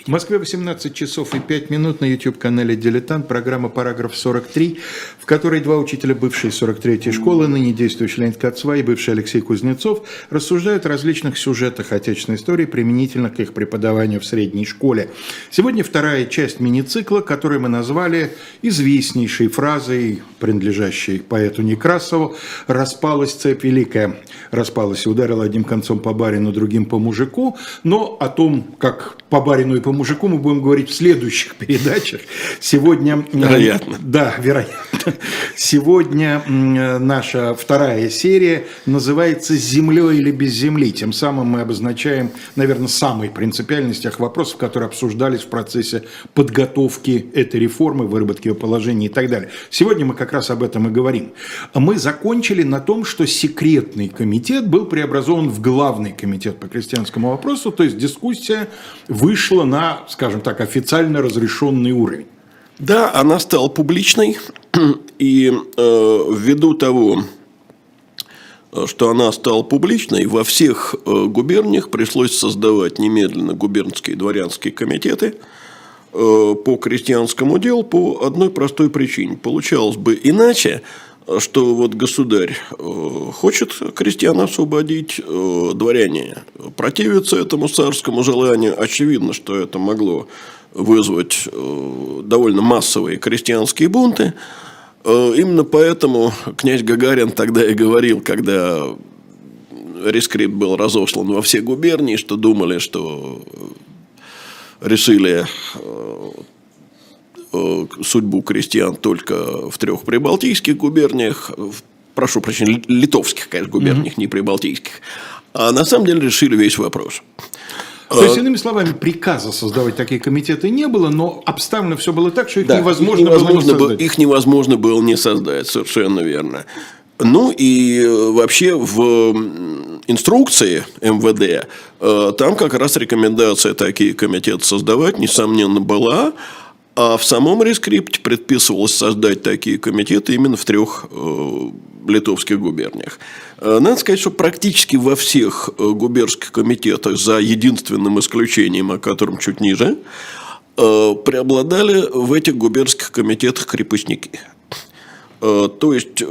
видим. В Москве 18 часов и 5 минут на YouTube-канале «Дилетант». Программа «Параграф 43», в которой два учителя бывшей 43-й школы, ныне действующий Леонид Кацва и бывший Алексей Кузнецов, рассуждают о различных сюжетах отечественной истории применительно к их преподаванию в средней школе. Сегодня вторая часть мини-цикла, который мы назвали известнейшей фразой, принадлежащей поэту Некрасову «Распалась цепь великая». Распалась и ударила одним концом по барину, другим по мужику. Но о том, как по барину и по мужику мы будем говорить в следующих передачах. Сегодня... Вероятно. Да, вероятно. Сегодня наша вторая серия называется «С землей или без земли». Тем самым мы обозначаем, наверное, самый принципиальный из тех вопросов, которые обсуждались в процессе подготовки этой реформы, выработки ее положений и так далее. Сегодня мы как раз об этом и говорим. Мы закончили на том, что секретный комитет был преобразован в главный комитет по крестьянскому вопросу, то есть дискуссия вышла на, скажем так, официально разрешенный уровень. Да, она стала публичной, и э, ввиду того, что она стала публичной, во всех э, губерниях пришлось создавать немедленно губернские дворянские комитеты э, по крестьянскому делу по одной простой причине. Получалось бы иначе, что вот государь э, хочет крестьян освободить, э, дворяне противятся этому царскому желанию. Очевидно, что это могло вызвать э, довольно массовые крестьянские бунты. Именно поэтому князь Гагарин тогда и говорил, когда рескрипт был разослан во все губернии, что думали, что решили судьбу крестьян только в трех прибалтийских губерниях, прошу прощения, литовских, конечно, губерниях, mm-hmm. не прибалтийских, а на самом деле решили весь вопрос. То есть, иными словами, приказа создавать такие комитеты не было, но обставлено все было так, что их да, невозможно, невозможно было не создать. Их невозможно было не создать, совершенно верно. Ну и э, вообще в инструкции МВД э, там как раз рекомендация такие комитеты создавать, несомненно, была. А в самом рескрипте предписывалось создать такие комитеты именно в трех э, литовских губерниях. Э, надо сказать, что практически во всех э, губернских комитетах, за единственным исключением, о котором чуть ниже, преобладали в этих губернских комитетах крепостники. То есть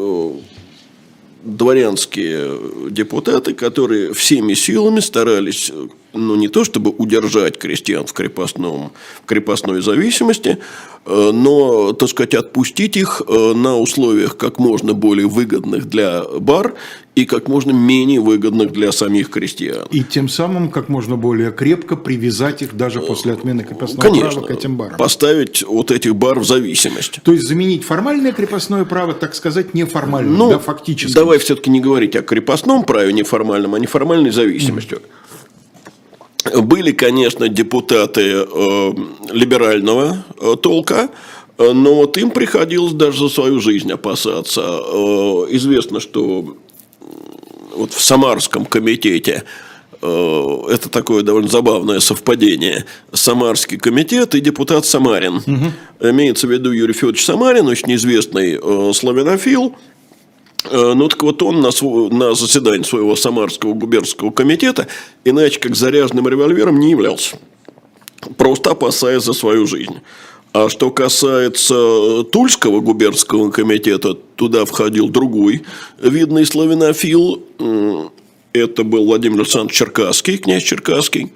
дворянские депутаты, которые всеми силами старались ну, не то чтобы удержать крестьян в, крепостном, в крепостной зависимости, э, но, так сказать, отпустить их э, на условиях как можно более выгодных для бар и как можно менее выгодных для самих крестьян. И тем самым как можно более крепко привязать их даже после отмены крепостного Конечно, права к этим барам. поставить вот этих бар в зависимость. То есть заменить формальное крепостное право, так сказать, неформальным, ну, да, фактически. Давай все-таки не говорить о крепостном праве неформальном, а неформальной зависимостью. Mm. Были, конечно, депутаты э, либерального э, толка, э, но вот им приходилось даже за свою жизнь опасаться. Э, известно, что вот в Самарском комитете э, это такое довольно забавное совпадение. Самарский комитет и депутат Самарин. Угу. Имеется в виду Юрий Федорович Самарин, очень известный э, славянофил, ну, так вот он на, свой, на заседании своего Самарского губернского комитета иначе как заряженным револьвером не являлся. Просто опасаясь за свою жизнь. А что касается Тульского губернского комитета, туда входил другой видный славянофил. Это был Владимир Александрович Черкасский, князь Черкасский.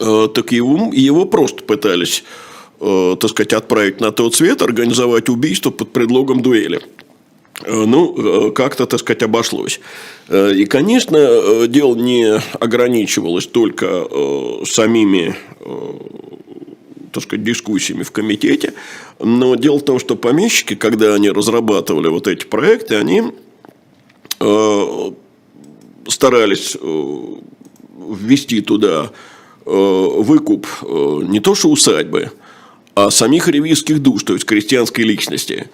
Э, так его, его просто пытались, э, так сказать, отправить на тот свет, организовать убийство под предлогом дуэли. Э, ну, э, как-то, так сказать, обошлось. Э, и, конечно, дело не ограничивалось только самими так сказать, дискуссиями в комитете. Но дело в том, что помещики, когда они разрабатывали вот эти проекты, они старались ввести туда выкуп не то что усадьбы, а самих ревизских душ, то есть крестьянской личности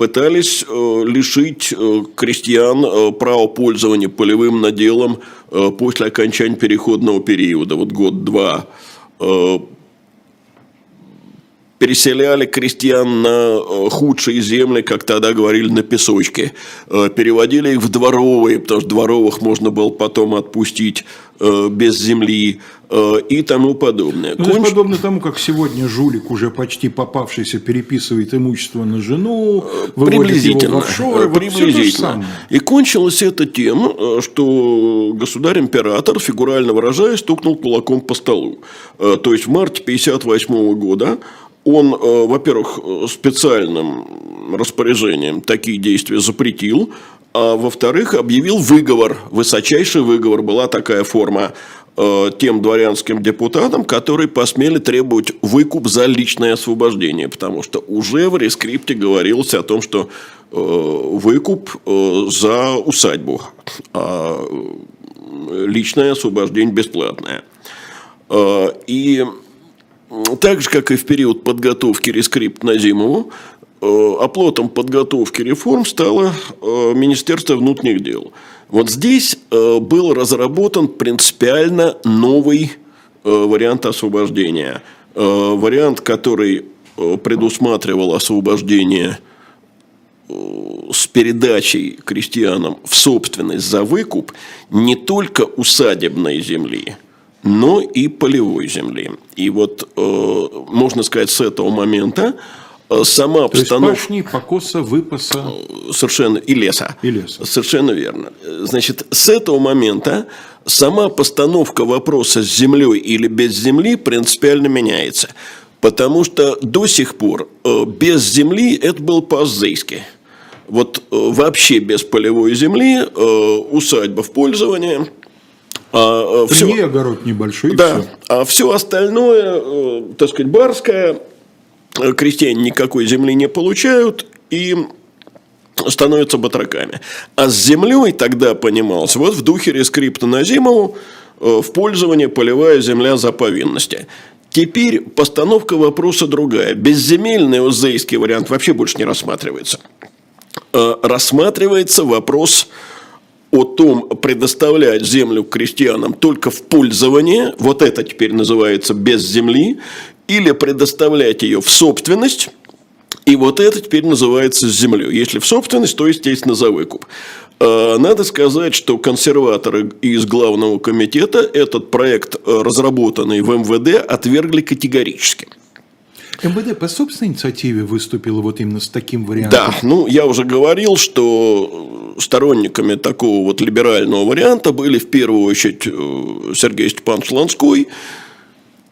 пытались э, лишить э, крестьян э, права пользования полевым наделом после окончания переходного периода, вот год-два. Переселяли крестьян на э, худшие земли, как тогда говорили, на песочке, э, переводили их в дворовые, потому что дворовых можно было потом отпустить э, без земли и тому подобное. Ну, Конч... Подобно тому, как сегодня жулик, уже почти попавшийся, переписывает имущество на жену, приблизительно, его в офшоры, приблизительно. Вот и кончилось это тем, что государь-император, фигурально выражаясь, стукнул кулаком по столу. То есть в марте 1958 года он, э, во-первых, специальным распоряжением такие действия запретил, а во-вторых, объявил выговор, высочайший выговор, была такая форма э, тем дворянским депутатам, которые посмели требовать выкуп за личное освобождение, потому что уже в рескрипте говорилось о том, что э, выкуп за усадьбу, а личное освобождение бесплатное. И так же, как и в период подготовки рескрипт на зиму, э, оплотом подготовки реформ стало э, Министерство внутренних дел. Вот здесь э, был разработан принципиально новый вариант освобождения. Вариант, который предусматривал освобождение с передачей крестьянам в собственность за выкуп не только усадебной земли – но и полевой земли. И вот, э, можно сказать, с этого момента э, сама То обстановка... есть пашни, покоса, выпаса. Э, совершенно, и леса. И леса. Совершенно верно. Значит, с этого момента сама постановка вопроса с землей или без земли принципиально меняется. Потому что до сих пор без земли это был по-азейски. Вот вообще без полевой земли усадьба в пользовании – а, При все, ней огород небольшой. Да, все. а все остальное, э, так сказать, барское, э, крестьяне никакой земли не получают и становятся батраками. А с землей тогда понималось, вот в духе рескрипта на зиму э, в пользование полевая земля за повинности. Теперь постановка вопроса другая. Безземельный узейский вариант вообще больше не рассматривается. Рассматривается вопрос о том, предоставлять землю крестьянам только в пользование, вот это теперь называется без земли, или предоставлять ее в собственность, и вот это теперь называется землей. Если в собственность, то, естественно, за выкуп. А, надо сказать, что консерваторы из Главного комитета этот проект, э, разработанный в МВД, отвергли категорически. МВД по собственной инициативе выступило вот именно с таким вариантом? Да, ну я уже говорил, что сторонниками такого вот либерального варианта были в первую очередь э, Сергей Степанович Ланской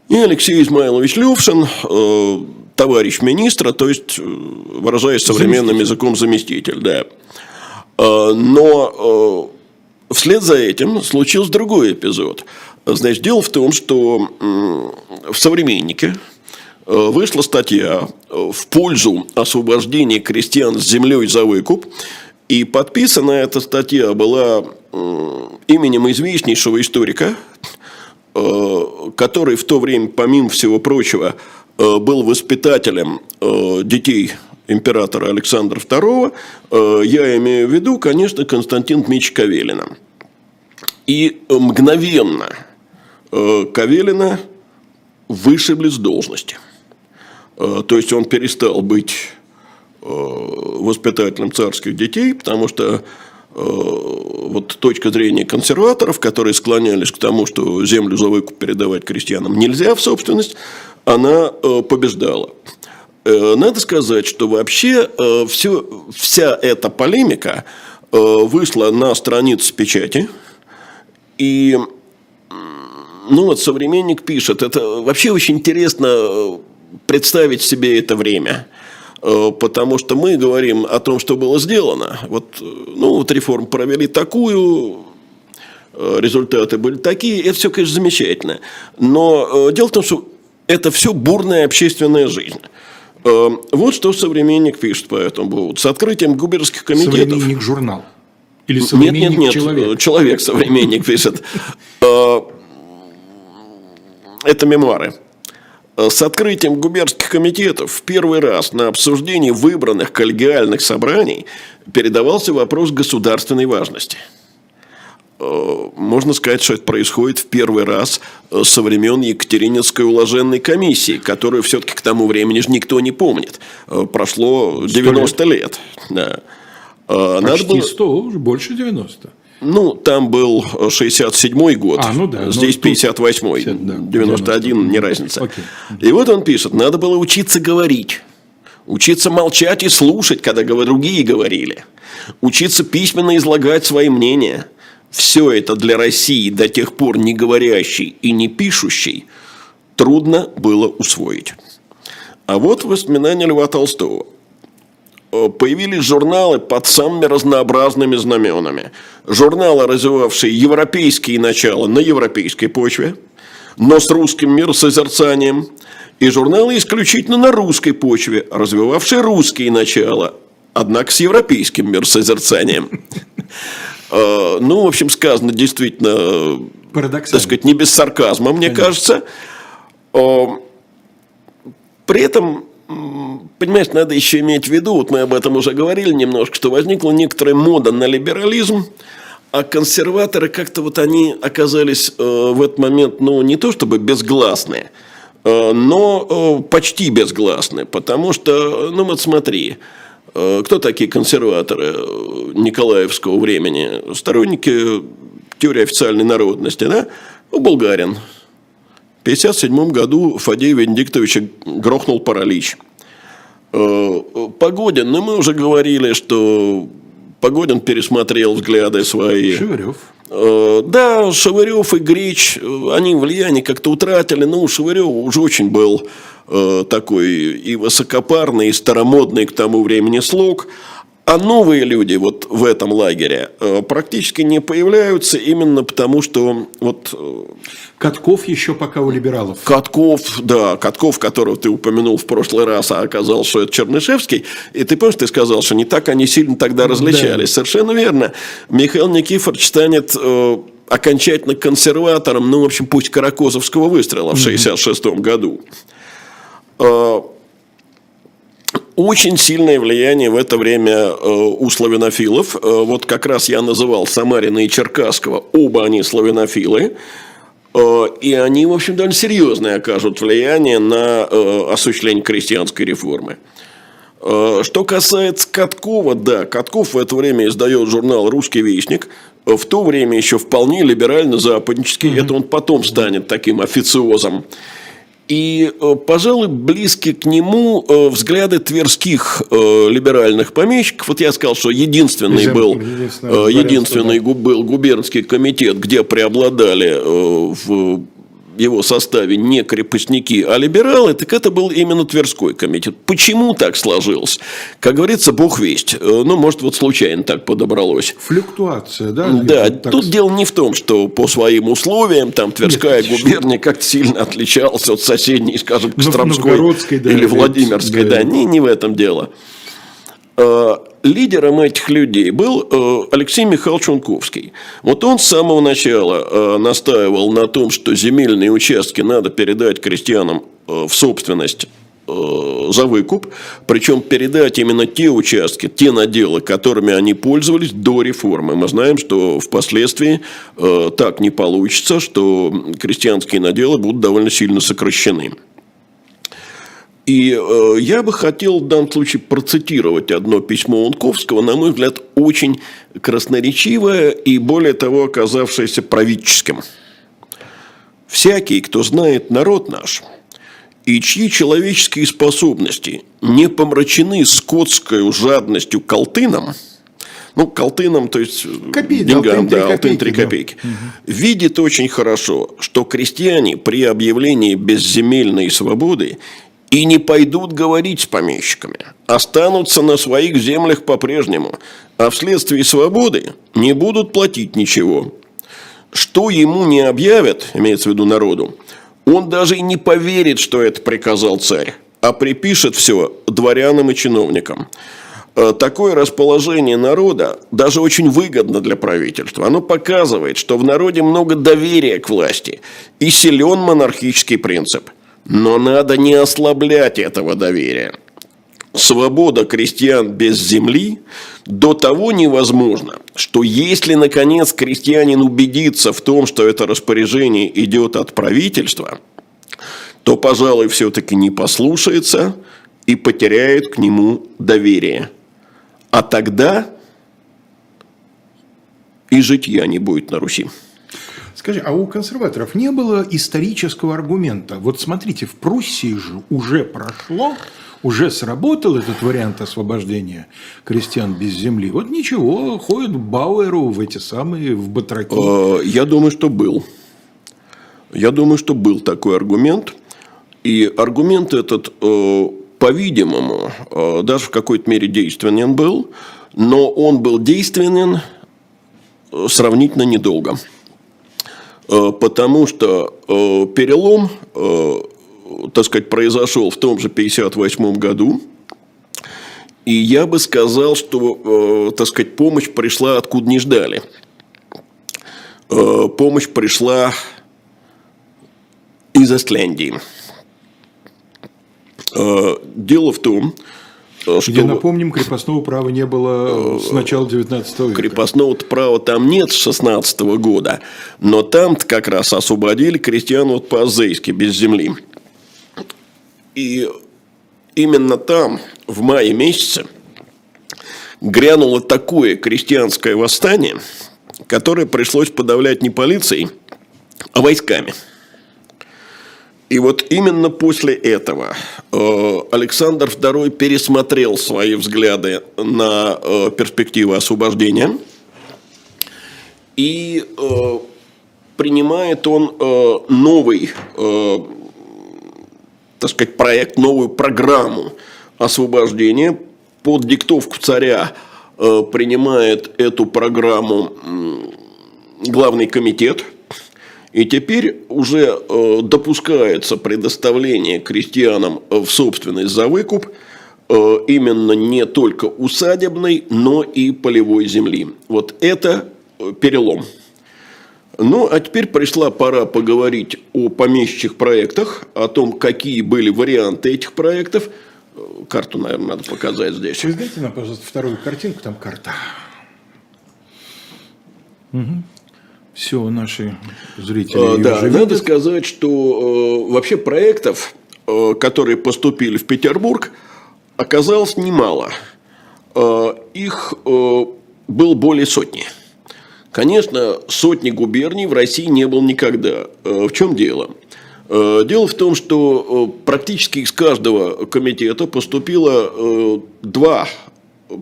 и Алексей Измайлович Левшин, э, товарищ министра, то есть, э, выражаясь современным языком, заместитель, да. Но вслед за этим случился другой эпизод. Значит, дело в том, что в «Современнике» вышла статья э, в пользу освобождения крестьян с землей за выкуп. И подписана эта статья была именем известнейшего историка, э, который в то время, помимо всего прочего, был воспитателем детей императора Александра II. Я имею в виду, конечно, Константин Дмитриевич Кавелина. И мгновенно Кавелина вышибли с должности – Э, то есть он перестал быть э, воспитателем царских детей, потому что э, вот точка зрения консерваторов, которые склонялись к тому, что землю за выкуп передавать крестьянам нельзя в собственность, она побеждала. Надо сказать, что вообще все, вся эта полемика вышла на странице печати, и ну вот современник пишет, это вообще очень интересно представить себе это время. Э, потому что мы говорим о том, что было сделано. Вот, э, ну, вот реформ провели такую, э, результаты были такие. Это все, конечно, замечательно. Но дело в том, что это все бурная общественная жизнь. Вот что современник пишет по этому поводу. С открытием губернских комитетов... Современник журнал? Или современник нет, нет, нет, человек? Человек современник пишет. Это мемуары. Э, с открытием губернских комитетов в первый раз на обсуждении выбранных коллегиальных собраний передавался вопрос государственной важности. Э, можно сказать, что это происходит в первый раз э, со времен Екатерининской уложенной комиссии, которую все-таки к тому времени же никто не помнит. Прошло 90 лет. лет. Да. Почти было... 100, уже больше 90. Ну, там был 67-й год, а, ну да, здесь 58-й, 50, да, 91, 90. не разница. Окей. И вот он пишет, надо было учиться говорить, учиться молчать и слушать, когда другие говорили, учиться письменно излагать свои мнения – все это для России до тех пор не говорящей и не пишущей трудно было усвоить. А вот воспоминания Льва Толстого. Э, появились журналы под самыми разнообразными знаменами. Журналы, развивавшие европейские начала на европейской почве, но с русским миросозерцанием, и журналы исключительно на русской почве, развивавшие русские начала, однако с европейским миросозерцанием. Э, ну, в общем, сказано действительно, так сказать, не без сарказма, мне кажется. Э, при этом, понимаешь, надо еще иметь в виду, вот мы об этом уже говорили немножко, что возникла некоторая мода на либерализм, а консерваторы как-то вот они оказались э, в этот момент, ну, не то чтобы безгласные, но почти безгласные, потому что, ну, вот смотри, Э, кто такие консерваторы э, Николаевского времени? Сторонники теории официальной народности, да? Ну, Булгарин. В 1957 году Фадея Венедиктовича грохнул паралич. Э, Погодин, ну мы уже говорили, что Погодин пересмотрел взгляды свои. Шевырев. Да, Шевырев и Грич, они влияние как-то утратили, но у Шевырева уже очень был Э, такой и высокопарный, и старомодный к тому времени слог. А новые люди вот в этом лагере э, практически не появляются именно потому, что вот... Э, Катков еще пока у либералов. Катков, да, Катков, которого ты упомянул в прошлый раз, а оказалось, что это Чернышевский. И ты помнишь, ты сказал, что не так они сильно тогда различались. Да. Совершенно верно. Михаил Никифорович станет окончательно консерватором, ну, в общем, пусть Каракозовского выстрела в 1966 году. Э, очень сильное влияние в это время э, у славянофилов. Э, вот как раз я называл Самарина и Черкасского. Оба они славянофилы. И они, в общем, довольно серьезное окажут влияние на осуществление крестьянской реформы. Что касается Каткова, да, Катков в это время издает журнал «Русский вестник», в то время еще вполне либерально-западнический, mm-hmm. это он потом станет таким официозом. И, э, пожалуй, близки к нему э, взгляды тверских э, либеральных помещиков. Вот я сказал, что единственный был, единственный да. был губернский комитет, где преобладали в его составе не крепостники, а либералы, так это был именно Тверской комитет. Почему так сложилось? Как говорится, бог весть. Э, ну, может, вот случайно так подобралось. Флюктуация, да? Да, так... тут дело не в том, что по своим условиям там Тверская Нет, губерния как-то сильно отличалась от соседней, скажем, Костромской да, или Владимирской. Да, да, не, не в этом дело. Э, лидером этих людей был э, Алексей Михайлович Унковский. Вот он с самого начала э, настаивал на том, что земельные участки надо передать крестьянам в собственность за выкуп, причем передать именно те участки, те наделы, которыми они пользовались до реформы. Мы знаем, что впоследствии так не получится, что крестьянские наделы будут довольно сильно сокращены. И э, я бы хотел в данном случае процитировать одно письмо Унковского, на мой взгляд, очень красноречивое и, более того, оказавшееся правительским. «Всякий, кто знает народ наш, и чьи человеческие способности не помрачены скотской жадностью колтыном, ну, колтыном, то есть Копейки, деньгам, алтын, да, алтын 3 копейки, да. видит очень хорошо, что крестьяне при объявлении безземельной свободы и не пойдут говорить с помещиками, останутся на своих землях по-прежнему, а вследствие свободы не будут платить ничего. Что ему не объявят, имеется в виду народу, он даже и не поверит, что это приказал царь, а припишет все дворянам и чиновникам. Э, такое расположение народа даже очень выгодно для правительства. Оно показывает, что в народе много доверия к власти и силен монархический принцип – но надо не ослаблять этого доверия. Свобода крестьян без земли до того невозможно, что если, наконец, крестьянин убедится в том, что это распоряжение идет от правительства, то, пожалуй, все-таки не послушается и потеряет к нему доверие. А тогда и житья не будет на Руси. Скажи, а у консерваторов не было исторического аргумента? Вот смотрите, в Пруссии же уже прошло, уже сработал этот вариант освобождения крестьян без земли. Вот ничего, ходят Бауэру в эти самые, в батраки. Э, Я думаю, что был. Я думаю, что был такой аргумент. И аргумент этот, э, по-видимому, э, даже в какой-то мере действенен был, но он был действенен сравнительно недолго. Э, Потому что э, перелом, э, так сказать, произошел в том же 1958 году. И я бы сказал, что, так сказать, помощь пришла откуда не ждали. Помощь пришла из Эстляндии. Э, Дело в том, э, что Где, напомним, крепостного права не было с начала 19 века. крепостного права там нет с 16 года, но там как раз освободили крестьян вот по-азейски, без земли. И именно там, в мае месяце, грянуло такое крестьянское восстание, которое пришлось подавлять не полицией, а войсками. И вот именно после этого э, Александр II пересмотрел свои взгляды на э, перспективы освобождения. И э, принимает он новый, так сказать, проект, новую программу освобождения под диктовку царя принимает эту программу главный комитет. И теперь уже э, допускается предоставление крестьянам э, в собственность за выкуп э, именно не только усадебной, но и полевой земли. Вот это перелом. Ну, а теперь пришла пора поговорить о помещичьих проектах, о том, какие были варианты этих проектов. Карту, наверное, надо показать здесь. Вы дайте нам, пожалуйста, вторую картинку, там карта. Все, наши зрители ее Да, уже надо сказать, что э, вообще проектов, э, которые поступили в Петербург, оказалось немало. Э, их э, было более сотни. Конечно, сотни губерний в России не было никогда. Э, В чем дело? Э, Дело в том, что э, практически из каждого комитета поступило э, два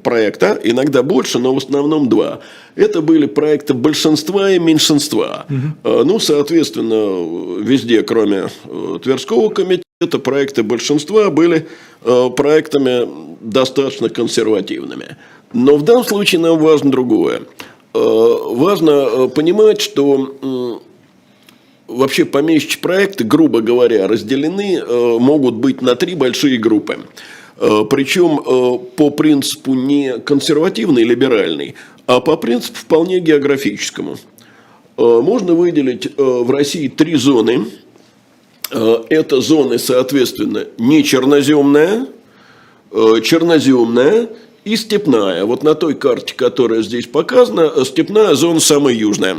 проекта, иногда больше, но в основном два. Это были проекты большинства и меньшинства. Э, Ну, соответственно, везде, кроме э, Тверского комитета, проекты большинства были э, проектами достаточно консервативными. Но в данном случае нам важно другое. Важно понимать, что вообще помещичьи проекты, грубо говоря, разделены, могут быть на три большие группы. Э, Причем э, по принципу не консервативный, либеральный, а по принципу вполне географическому. Э, Можно выделить в России три зоны. Это зоны, соответственно, не черноземная, черноземная и степная. Вот на той карте, которая здесь показана, степная зона самая южная.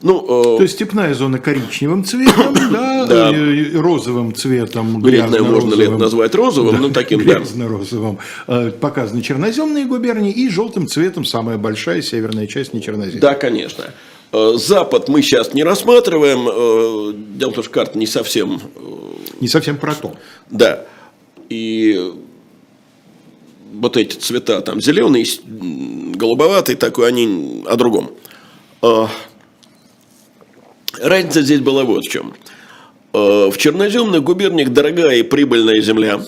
Ну, э, То есть степная зона коричневым цветом, да, Да. розовым цветом, Вредное можно ли это назвать розовым, ну таким, да. Грязно-розовым. э, Показаны черноземные губернии и желтым цветом самая большая северная часть не черноземная. Да, конечно. Э, Запад мы сейчас не рассматриваем. Дело в том, что карта не совсем... Не совсем про то. Да. И вот эти цвета, там зеленый, голубоватый такой, они о другом. Разница здесь была вот в чем. Э, В черноземных губерниях дорогая и прибыльная земля.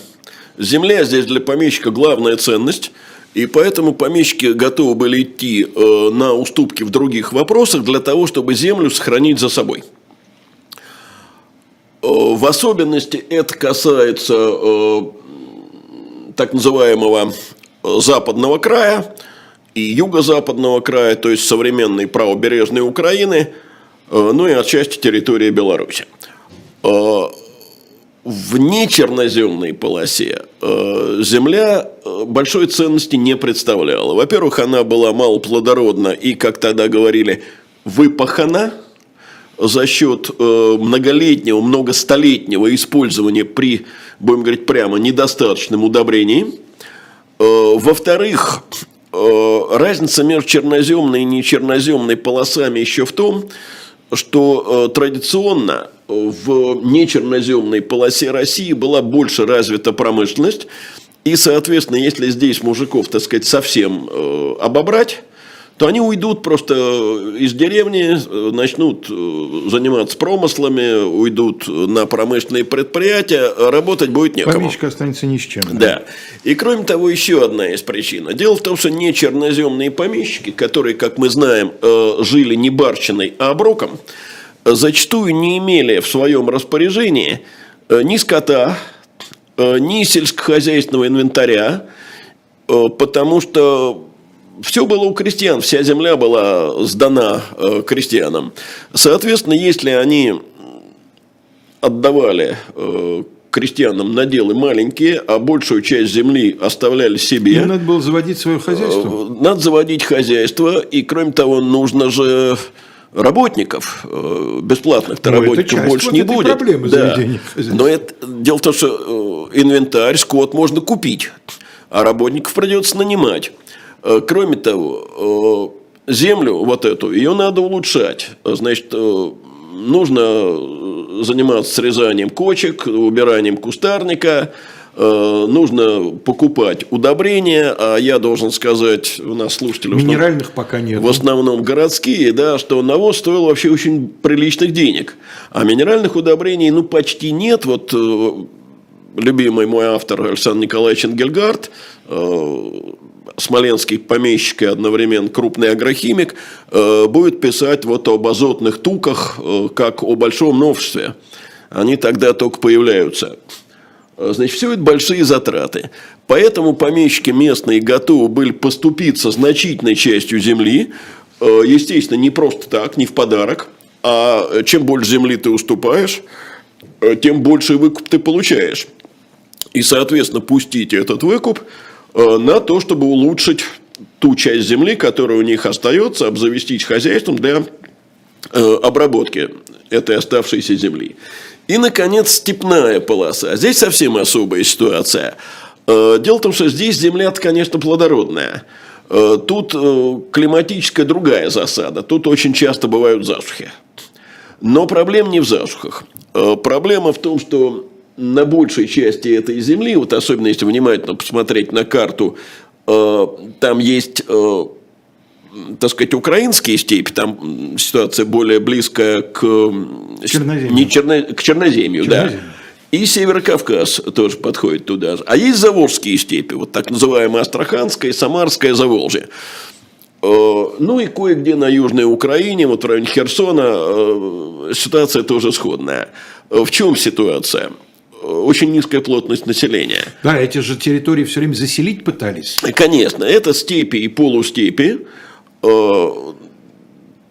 Земля здесь для помещика главная ценность. И поэтому помещики готовы были идти э, на уступки в других вопросах для того, чтобы землю сохранить за собой. Э, В особенности это касается так называемого западного края и юго-западного края, то есть современной правобережной Украины, ну и отчасти территории Беларуси. Э, в нечерноземной полосе э, земля э, большой ценности не представляла. Во-первых, она была малоплодородна и, как тогда говорили, выпахана за счет э, многолетнего, многостолетнего использования при, будем говорить прямо, недостаточном удобрении. Во-вторых, разница между черноземной и нечерноземной полосами еще в том, что традиционно в нечерноземной полосе России была больше развита промышленность. И, соответственно, если здесь мужиков, так сказать, совсем э, обобрать, то они уйдут просто из деревни, э, начнут э, заниматься промыслами, уйдут на промышленные предприятия, работать будет некому. Помещик останется ни с чем. Да. да. И кроме того, еще одна есть причина. Дело в том, что не черноземные помещики, которые, как мы знаем, жили не барщиной, а оброком, зачастую не имели в своем распоряжении э, ни скота, э, ни сельскохозяйственного инвентаря, э, потому что все было у крестьян, вся земля была сдана крестьянам. Соответственно, если они отдавали крестьянам наделы маленькие, а большую часть земли оставляли себе. Им надо было заводить свое хозяйство? Надо заводить хозяйство, и кроме того, нужно же работников, э, бесплатных-то ну, работников больше вот не будет. Проблемы да. Но это, дело в том, что э, инвентарь, скот можно купить, а работников придется нанимать. Э, кроме того, землю вот эту, ее надо улучшать. Значит, нужно заниматься срезанием кочек, убиранием кустарника, Э, нужно покупать удобрения, а я должен сказать, у нас слушатели... Минеральных основном, пока нет. В основном городские, да, что навоз стоил вообще очень приличных денег. А минеральных удобрений, ну, почти нет. Вот э, любимый мой автор Александр Николаевич Энгельгард, э, смоленский помещик и одновременно крупный агрохимик, будет писать вот об азотных туках, как о большом новшестве. Они тогда только появляются. Э, значит, все это большие затраты. Поэтому помещики местные готовы были поступиться значительной частью земли. Э, естественно, не просто так, не в подарок. А чем больше земли ты уступаешь, э, тем больше выкуп ты получаешь. И, соответственно, пустить этот выкуп на то, чтобы улучшить ту часть земли, которая у них остается, обзавестись хозяйством для обработки этой оставшейся земли. И, наконец, степная полоса. Здесь совсем особая ситуация. Э, дело в том, что здесь земля, конечно, плодородная. Э, тут э, климатическая другая засада. Тут очень часто бывают засухи. Но проблема не в засухах. Проблема в том, что на большей части этой земли, вот особенно если внимательно посмотреть на карту, там есть так сказать, украинские степи, там ситуация более близкая к Черноземью, не черно, к Черноземью, Черноземью. да. И Северокавказ тоже подходит туда. А есть Заволжские степи, вот так называемая Астраханская, Самарская, Заволжье. Э, ну и кое-где на Южной Украине, вот в районе Херсона, э, ситуация тоже сходная. В чем ситуация? Очень низкая плотность населения. Да, эти же территории все время заселить пытались. Конечно, это степи и полустепи. Э,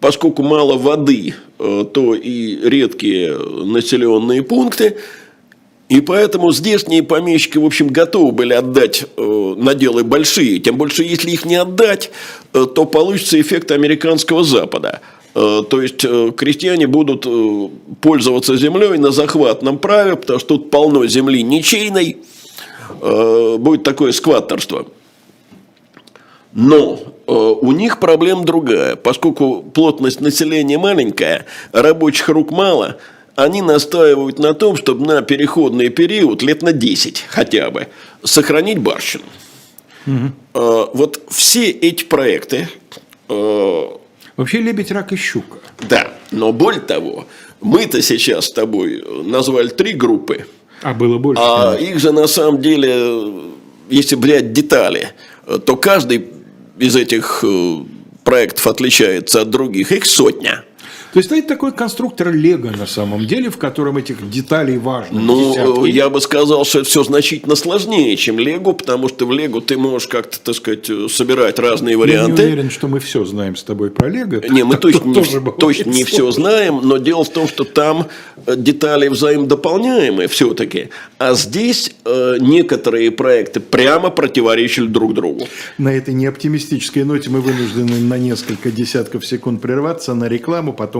поскольку мало воды, э, то и редкие населенные пункты, и поэтому здешние помещики, в общем, готовы были отдать э, наделы большие. Тем больше, если их не отдать, то получится эффект американского Запада. То есть крестьяне будут пользоваться землей на захватном праве, потому что тут полно земли ничейной. Будет такое скваттерство. Но э, у них проблема другая. Поскольку плотность населения маленькая, рабочих рук мало, они настаивают на том, чтобы на переходный период, лет на 10 хотя бы, сохранить барщину. Угу. Вот все эти проекты... Вообще лебедь, рак и щука. Да, но более того, мы-то сейчас с тобой назвали три группы. А было больше. А конечно. их же на самом деле, если брать детали, то каждый из этих э, проектов отличается от других, их сотня. То есть это такой конструктор Лего на самом деле, в котором этих деталей важно. Ну, десятки. я бы сказал, что это все значительно сложнее, чем Лего, потому что в Лего ты можешь как-то, так сказать, собирать разные Я не варианты. уверен, что мы все знаем с тобой про Лего. Не, мы точно, не, точно не все знаем, но дело в том, что там э, детали взаимодополняемые все-таки. А здесь э, некоторые проекты прямо противоречили друг другу. На этой неоптимистической ноте мы вынуждены на несколько десятков секунд прерваться на рекламу, потом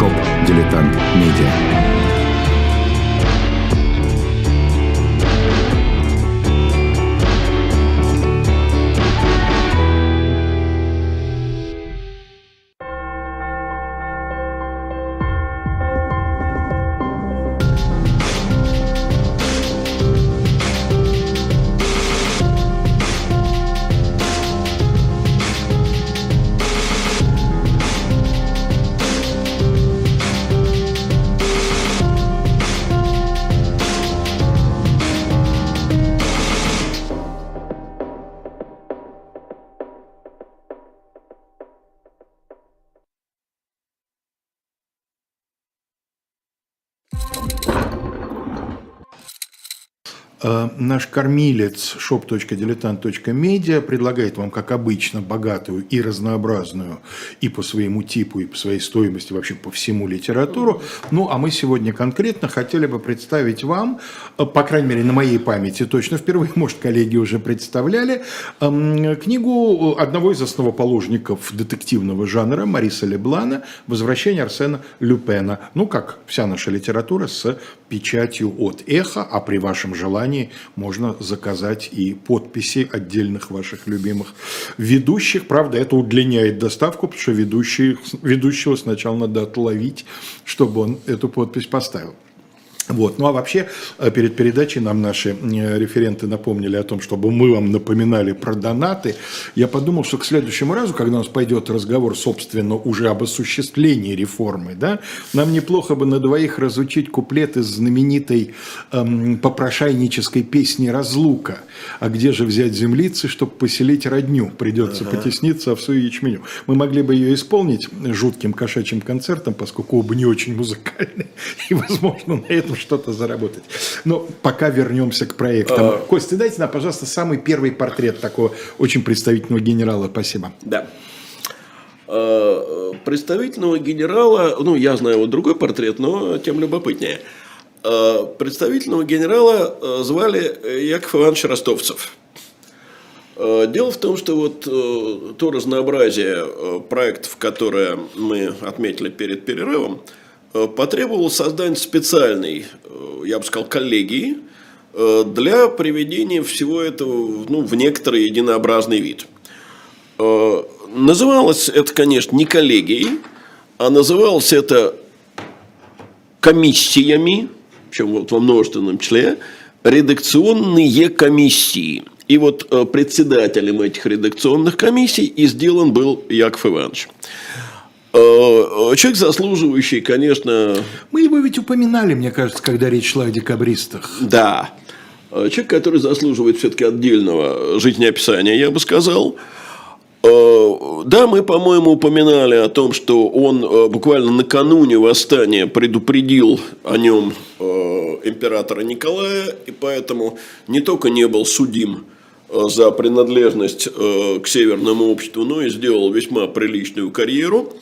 Shop Дилетант Медиа. Наш кормилец shop.diletant.media предлагает вам, как обычно, богатую и разнообразную и по своему типу, и по своей стоимости, вообще по всему литературу. Ну, а мы сегодня конкретно хотели бы представить вам, э, по крайней мере, на моей памяти точно впервые, может, коллеги уже представляли, эм, книгу одного из основоположников детективного жанра Мариса Леблана «Возвращение Арсена Люпена». Ну, как вся наша литература с печатью от эхо, а при вашем желании можно заказать и подписи отдельных ваших любимых ведущих. Правда, это удлиняет доставку, потому что ведущий, ведущего сначала надо отловить, чтобы он эту подпись поставил. Вот. Ну а вообще, э, перед передачей нам наши референты напомнили о том, чтобы мы вам напоминали про донаты. Я подумал, что к следующему разу, когда у нас пойдет разговор, собственно, уже об осуществлении реформы, да, нам неплохо бы на двоих разучить куплет из знаменитой эм, попрошайнической песни «Разлука». А где же взять землицы, чтобы поселить родню? Придется потесниться овсу и ячменю. Мы могли бы ее исполнить жутким кошачьим концертом, поскольку оба не очень музыкальны. И, возможно, на этом что-то заработать. Но пока вернемся к проектам. Костя, дайте нам, пожалуйста, самый первый портрет такого очень представительного генерала. Спасибо. Да. Э, Представительного генерала, ну, я знаю вот другой портрет, но тем любопытнее. Э, Представительного генерала э, звали э, Яков Иванович Ростовцев. Дело в том, что вот э, то разнообразие э, проектов, которые мы отметили перед перерывом, э, потребовало создания специальной, э, я бы сказал, коллегии э, для приведения всего этого ну, в некоторый единообразный вид. Называлось это, конечно, не коллегией, а называлось это комиссиями, причем вот во множественном числе, редакционные комиссии. И вот председателем этих редакционных комиссий и сделан был Яков Иванович. Э, э, Человек заслуживающий, конечно, Мы его ведь упоминали, мне кажется, когда речь шла о декабристах. да, Э, человек, который заслуживает все-таки отдельного жизнеописания, я бы сказал. Да, мы, по-моему, упоминали о том, что он буквально накануне восстания предупредил о нем императора Николая, и поэтому не только не был судим за принадлежность к северному обществу, но и сделал весьма приличную карьеру.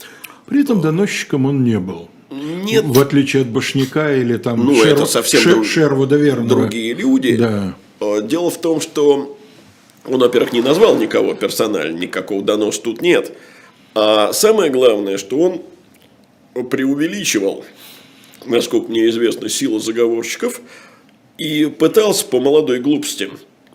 При этом доносчиком он не был. Нет, В отличие от Башняка или там Ну, это совсем Шер- друг- Шервуда Вернера. другие люди. Да. Э, Дело в том, что он, во-первых, не назвал никого персонально, никакого доноса тут нет. А самое главное, что он преувеличивал, насколько мне известно, силу заговорщиков и пытался по молодой глупости.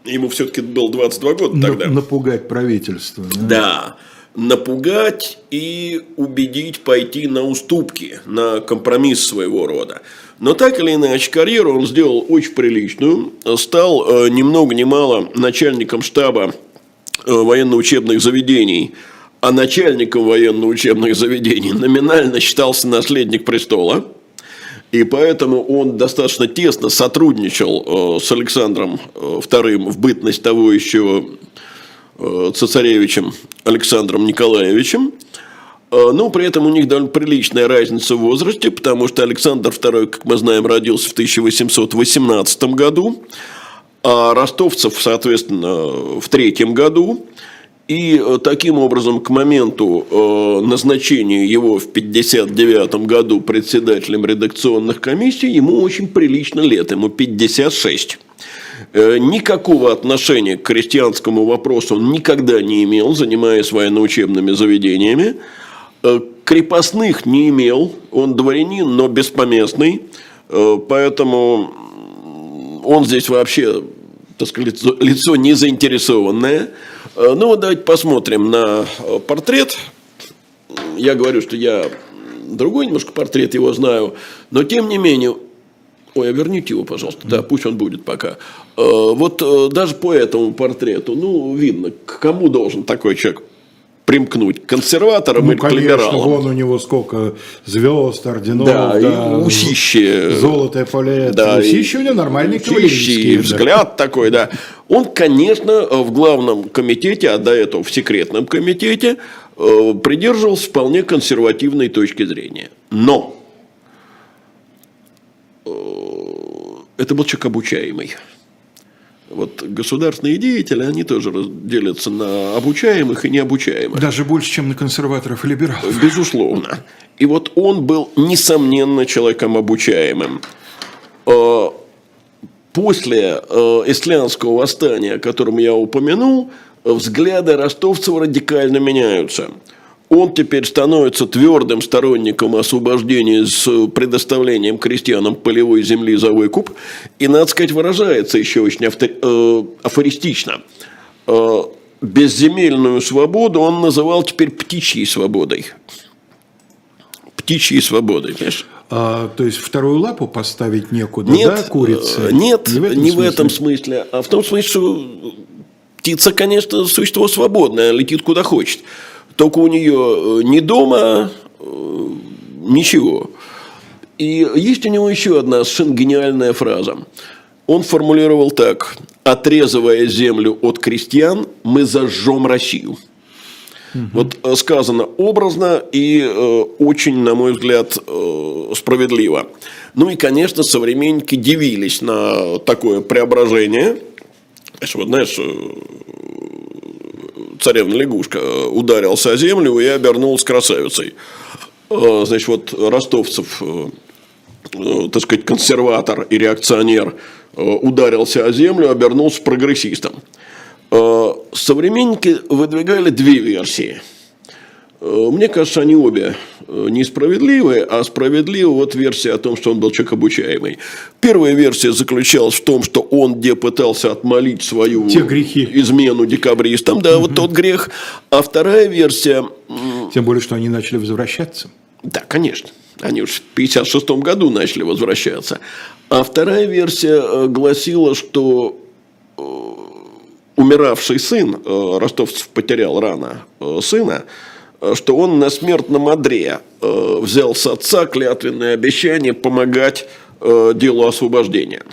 Ему все-таки было 22 года тогда. напугать правительство. да. Да. Напугать и убедить пойти на уступки, на компромисс своего рода. Но так или иначе, карьеру он сделал очень приличную, стал э, ни много ни мало начальником штаба э, военно-учебных заведений, а начальником военно-учебных заведений номинально считался наследник престола. И поэтому он достаточно тесно сотрудничал э, с Александром II в бытность того еще цесаревичем Александром Николаевичем. Но при этом у них довольно приличная разница в возрасте, потому что Александр II, как мы знаем, родился в 1818 году, а ростовцев, соответственно, в третьем году. И таким образом к моменту назначения его в 1959 году председателем редакционных комиссий ему очень прилично лет, ему 56. Никакого отношения к крестьянскому вопросу он никогда не имел, занимаясь военно-учебными заведениями. Крепостных не имел, он дворянин, но беспоместный, поэтому он здесь вообще, так сказать, лицо, лицо не заинтересованное. Ну вот давайте посмотрим на портрет. Я говорю, что я другой немножко портрет его знаю, но тем не менее Ой, а верните его, пожалуйста. Да, пусть он будет пока. Вот даже по этому портрету, ну, видно, к кому должен такой человек примкнуть, к консерваторам ну, или конечно, к либералам. вон у него сколько звезд, орденов, Да, да, и усище. золотое поле. Да, усище у него нормальный Усище, и да. взгляд такой, да. Он, конечно, в главном комитете, а до этого в секретном комитете, э, придерживался вполне консервативной точки зрения. Но э, это был человек обучаемый. Вот государственные деятели, они тоже делятся на обучаемых и необучаемых. Даже больше, чем на консерваторов и либералов. Безусловно. И вот он был, несомненно, человеком обучаемым. Э, После э, Исландского восстания, о котором я упомянул, взгляды ростовцев радикально меняются. Он теперь становится твердым сторонником освобождения с предоставлением крестьянам полевой земли за выкуп. И, надо сказать, выражается еще очень автор- э, афористично. Э, безземельную свободу он называл теперь птичьей свободой. Птичьей свободой, понимаешь? А, то есть вторую лапу поставить некуда, Нет, да, курице? э, нет, Не в этом не в смысле? этом смысле, а в том смысле, что птица, конечно, существо свободное, летит куда хочет. Только у нее э, ни дома, э, ничего. И есть у него еще одна совершенно гениальная фраза. Он формулировал так. «Отрезывая землю от крестьян, мы зажжем Россию». Вот э, сказано образно и э, очень, на мой взгляд, э, справедливо. Ну и, конечно, современники дивились на такое преображение. Знаешь, Вот знаешь, э, царевна лягушка э, ударился о землю и обернулась красавицей. Э, Значит, вот ростовцев, э, так сказать, консерватор и реакционер ударился о землю, обернулся прогрессистом. Современники выдвигали две версии. Э, Мне кажется, они обе э, несправедливые, а справедлива вот версия о том, что он был человек обучаемый. Первая версия заключалась в том, что он где пытался отмолить свою Те грехи. измену декабристам, да, вот тот грех. А вторая версия, Тем более, что они начали возвращаться. да, конечно. Они уж в 1956 году начали возвращаться. А вторая версия э, гласила, что умиравший сын, Ростовцев потерял рано сына, что он на смертном одре э, взял с отца клятвенное обещание помогать э, делу освобождения.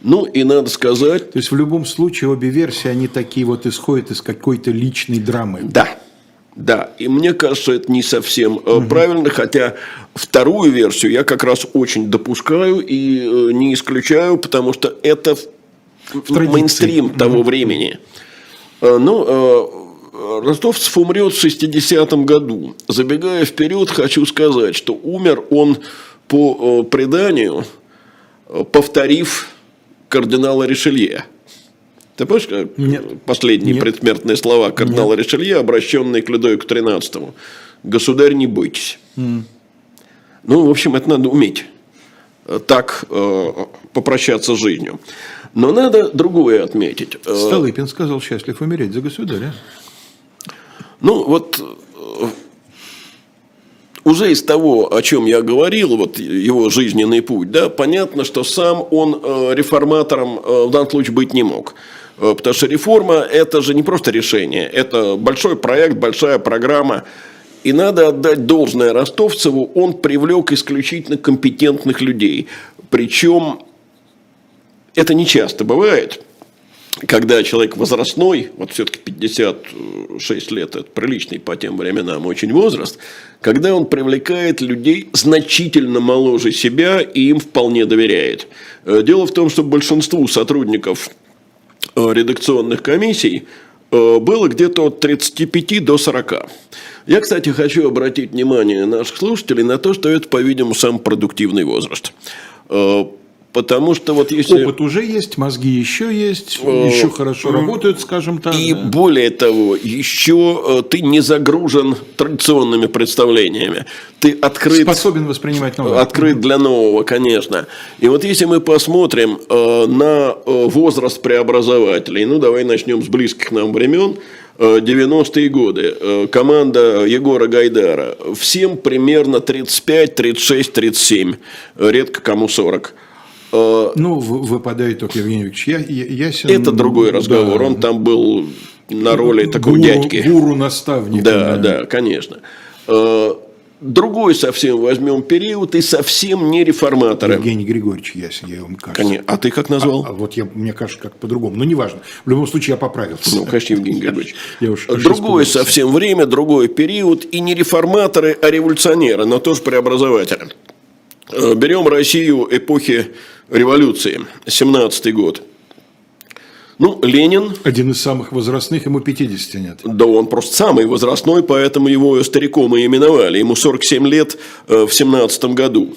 Ну и надо сказать, То есть в любом случае обе версии, они такие вот исходят из какой-то личной драмы. Да, да. И мне кажется, это не совсем э, правильно, хотя вторую версию я как раз очень допускаю и не исключаю, потому что это в- мейнстрим того времени. Ну, Ростовцев умрет в 60-м году. Забегая вперед, хочу сказать, что умер он по э, преданию, э, повторив кардинала Ришелье. Ты помнишь как Нет. последние Нет. предсмертные слова кардинала Ришелье, обращенные к Людовику XIII? «Государь, не бойтесь». Ну, в общем, это надо уметь э, так э, попрощаться с жизнью. Но надо другое отметить. Э, Столыпин сказал, счастлив умереть за государя. Ну, вот э, уже из того, о чем я говорил, вот его жизненный путь, да, понятно, что сам он э, реформатором э, в данном случае быть не мог. Потому что реформа – это же не просто решение, это большой проект, большая программа. И надо отдать должное Ростовцеву, он привлек исключительно компетентных людей. Причем это не часто бывает, когда человек возрастной, вот все-таки 56 лет, это приличный по тем временам очень возраст, когда он привлекает людей значительно моложе себя и им вполне доверяет. Э, дело в том, что большинству сотрудников э, редакционных комиссий э, было где-то от 35 до 40. Я, кстати, хочу обратить внимание наших слушателей на то, что это, по-видимому, самый продуктивный возраст. Потому что вот если... Опыт уже есть, мозги еще есть, еще хорошо работают, скажем так. И да. более того, еще ты не загружен традиционными представлениями. Ты открыт... Способен воспринимать новое. Открыт для нового, конечно. И вот если мы посмотрим на возраст преобразователей, ну давай начнем с близких нам времен, 90-е годы, команда Егора Гайдара, всем примерно 35, 36, 37, редко кому 40. Ну, выпадает только Евгений Викторович я, я, Ясин. Это другой разговор. Да. Он там был на роли такого гуру, дядьки. Гуру-наставника. Да, да, да, конечно. Другой совсем возьмем период и совсем не реформаторы. Евгений Григорьевич Ясин, я вам кажется. Конечно. А ты как назвал? А, а вот я, мне кажется, как по-другому. Но неважно. В любом случае, я поправился. Ну, конечно, Евгений Григорьевич. Я уж Другое совсем время, другой период. И не реформаторы, а революционеры, но тоже преобразователи. Берем Россию эпохи революции, 17 год. Ну, Ленин... Один из самых возрастных, ему 50 нет. Да он просто самый возрастной, поэтому его стариком и именовали. Ему 47 лет э, в 17 году.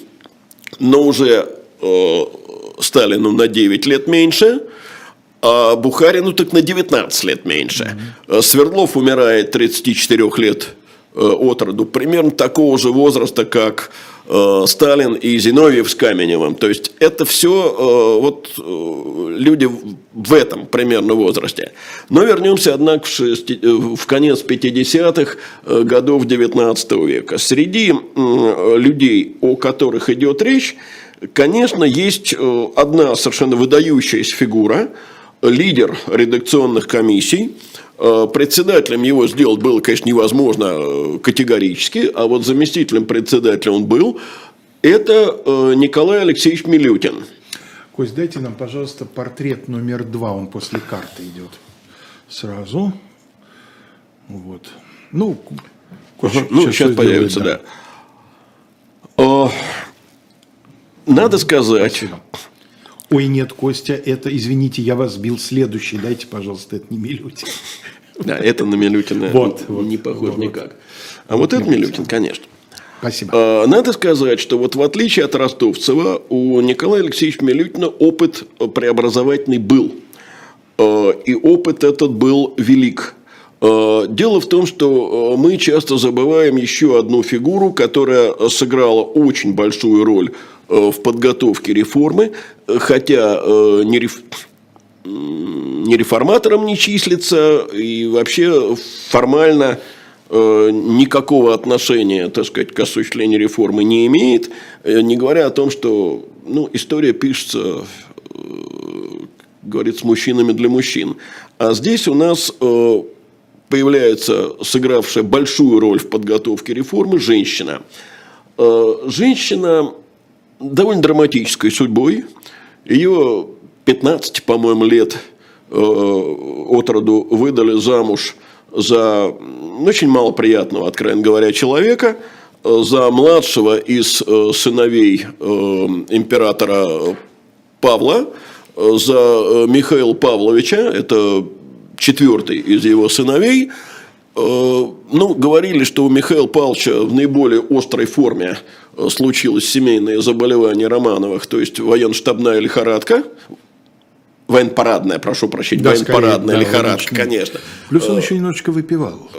Но уже э, Сталину на 9 лет меньше, а Бухарину так на 19 лет меньше. Mm-hmm. Свердлов умирает 34 лет от роду, примерно такого же возраста, как Э, Сталин и Зиновьев с Каменевым. То есть это все э, вот э, люди в этом примерно возрасте. Но вернемся, однако, в, шести, в конец 50-х годов 19 века. Среди людей, о которых идет речь, конечно, есть одна совершенно выдающаяся фигура, лидер редакционных комиссий – Э, председателем его сделать было, конечно, невозможно э, категорически, а вот заместителем председателя он был. Это э, Николай Алексеевич Милютин. Кость, дайте нам, пожалуйста, портрет номер два, он после карты идет. Сразу. Вот. Ну, Кость, ну сейчас, сейчас появится, сделает, да. да. Надо сказать, Спасибо. Ой, нет, Костя, это, извините, я вас сбил следующий. Дайте, пожалуйста, это не Милютин. Да, это на Милютина вот, не похож вот, никак. А вот, вот это Милютин, конечно. Спасибо. А, надо сказать, что вот в отличие от Ростовцева, у Николая Алексеевича Милютина опыт преобразовательный был. А, и опыт этот был велик. А, дело в том, что мы часто забываем еще одну фигуру, которая сыграла очень большую роль в подготовке реформы, хотя не, реф не реформатором не числится и вообще формально э, никакого отношения, так сказать, к осуществлению реформы не имеет, э, не говоря о том, что ну, история пишется, э, говорит, с мужчинами для мужчин. А здесь у нас появляется сыгравшая большую роль в подготовке реформы женщина. Женщина довольно драматической судьбой. Ее 15, по-моему, лет э, от роду выдали замуж за очень малоприятного, откровенно говоря, человека, э, за младшего из э, сыновей императора Павла, за Михаила Павловича, это четвертый из его сыновей, ну, говорили, что у Михаила Павловича в наиболее острой форме случилось семейное заболевание Романовых, то есть военно-штабная лихорадка, Военпарадная, прошу прощения, да, военпарадная скорее, лихорадка, да, конечно. Плюс он еще немножечко выпивал.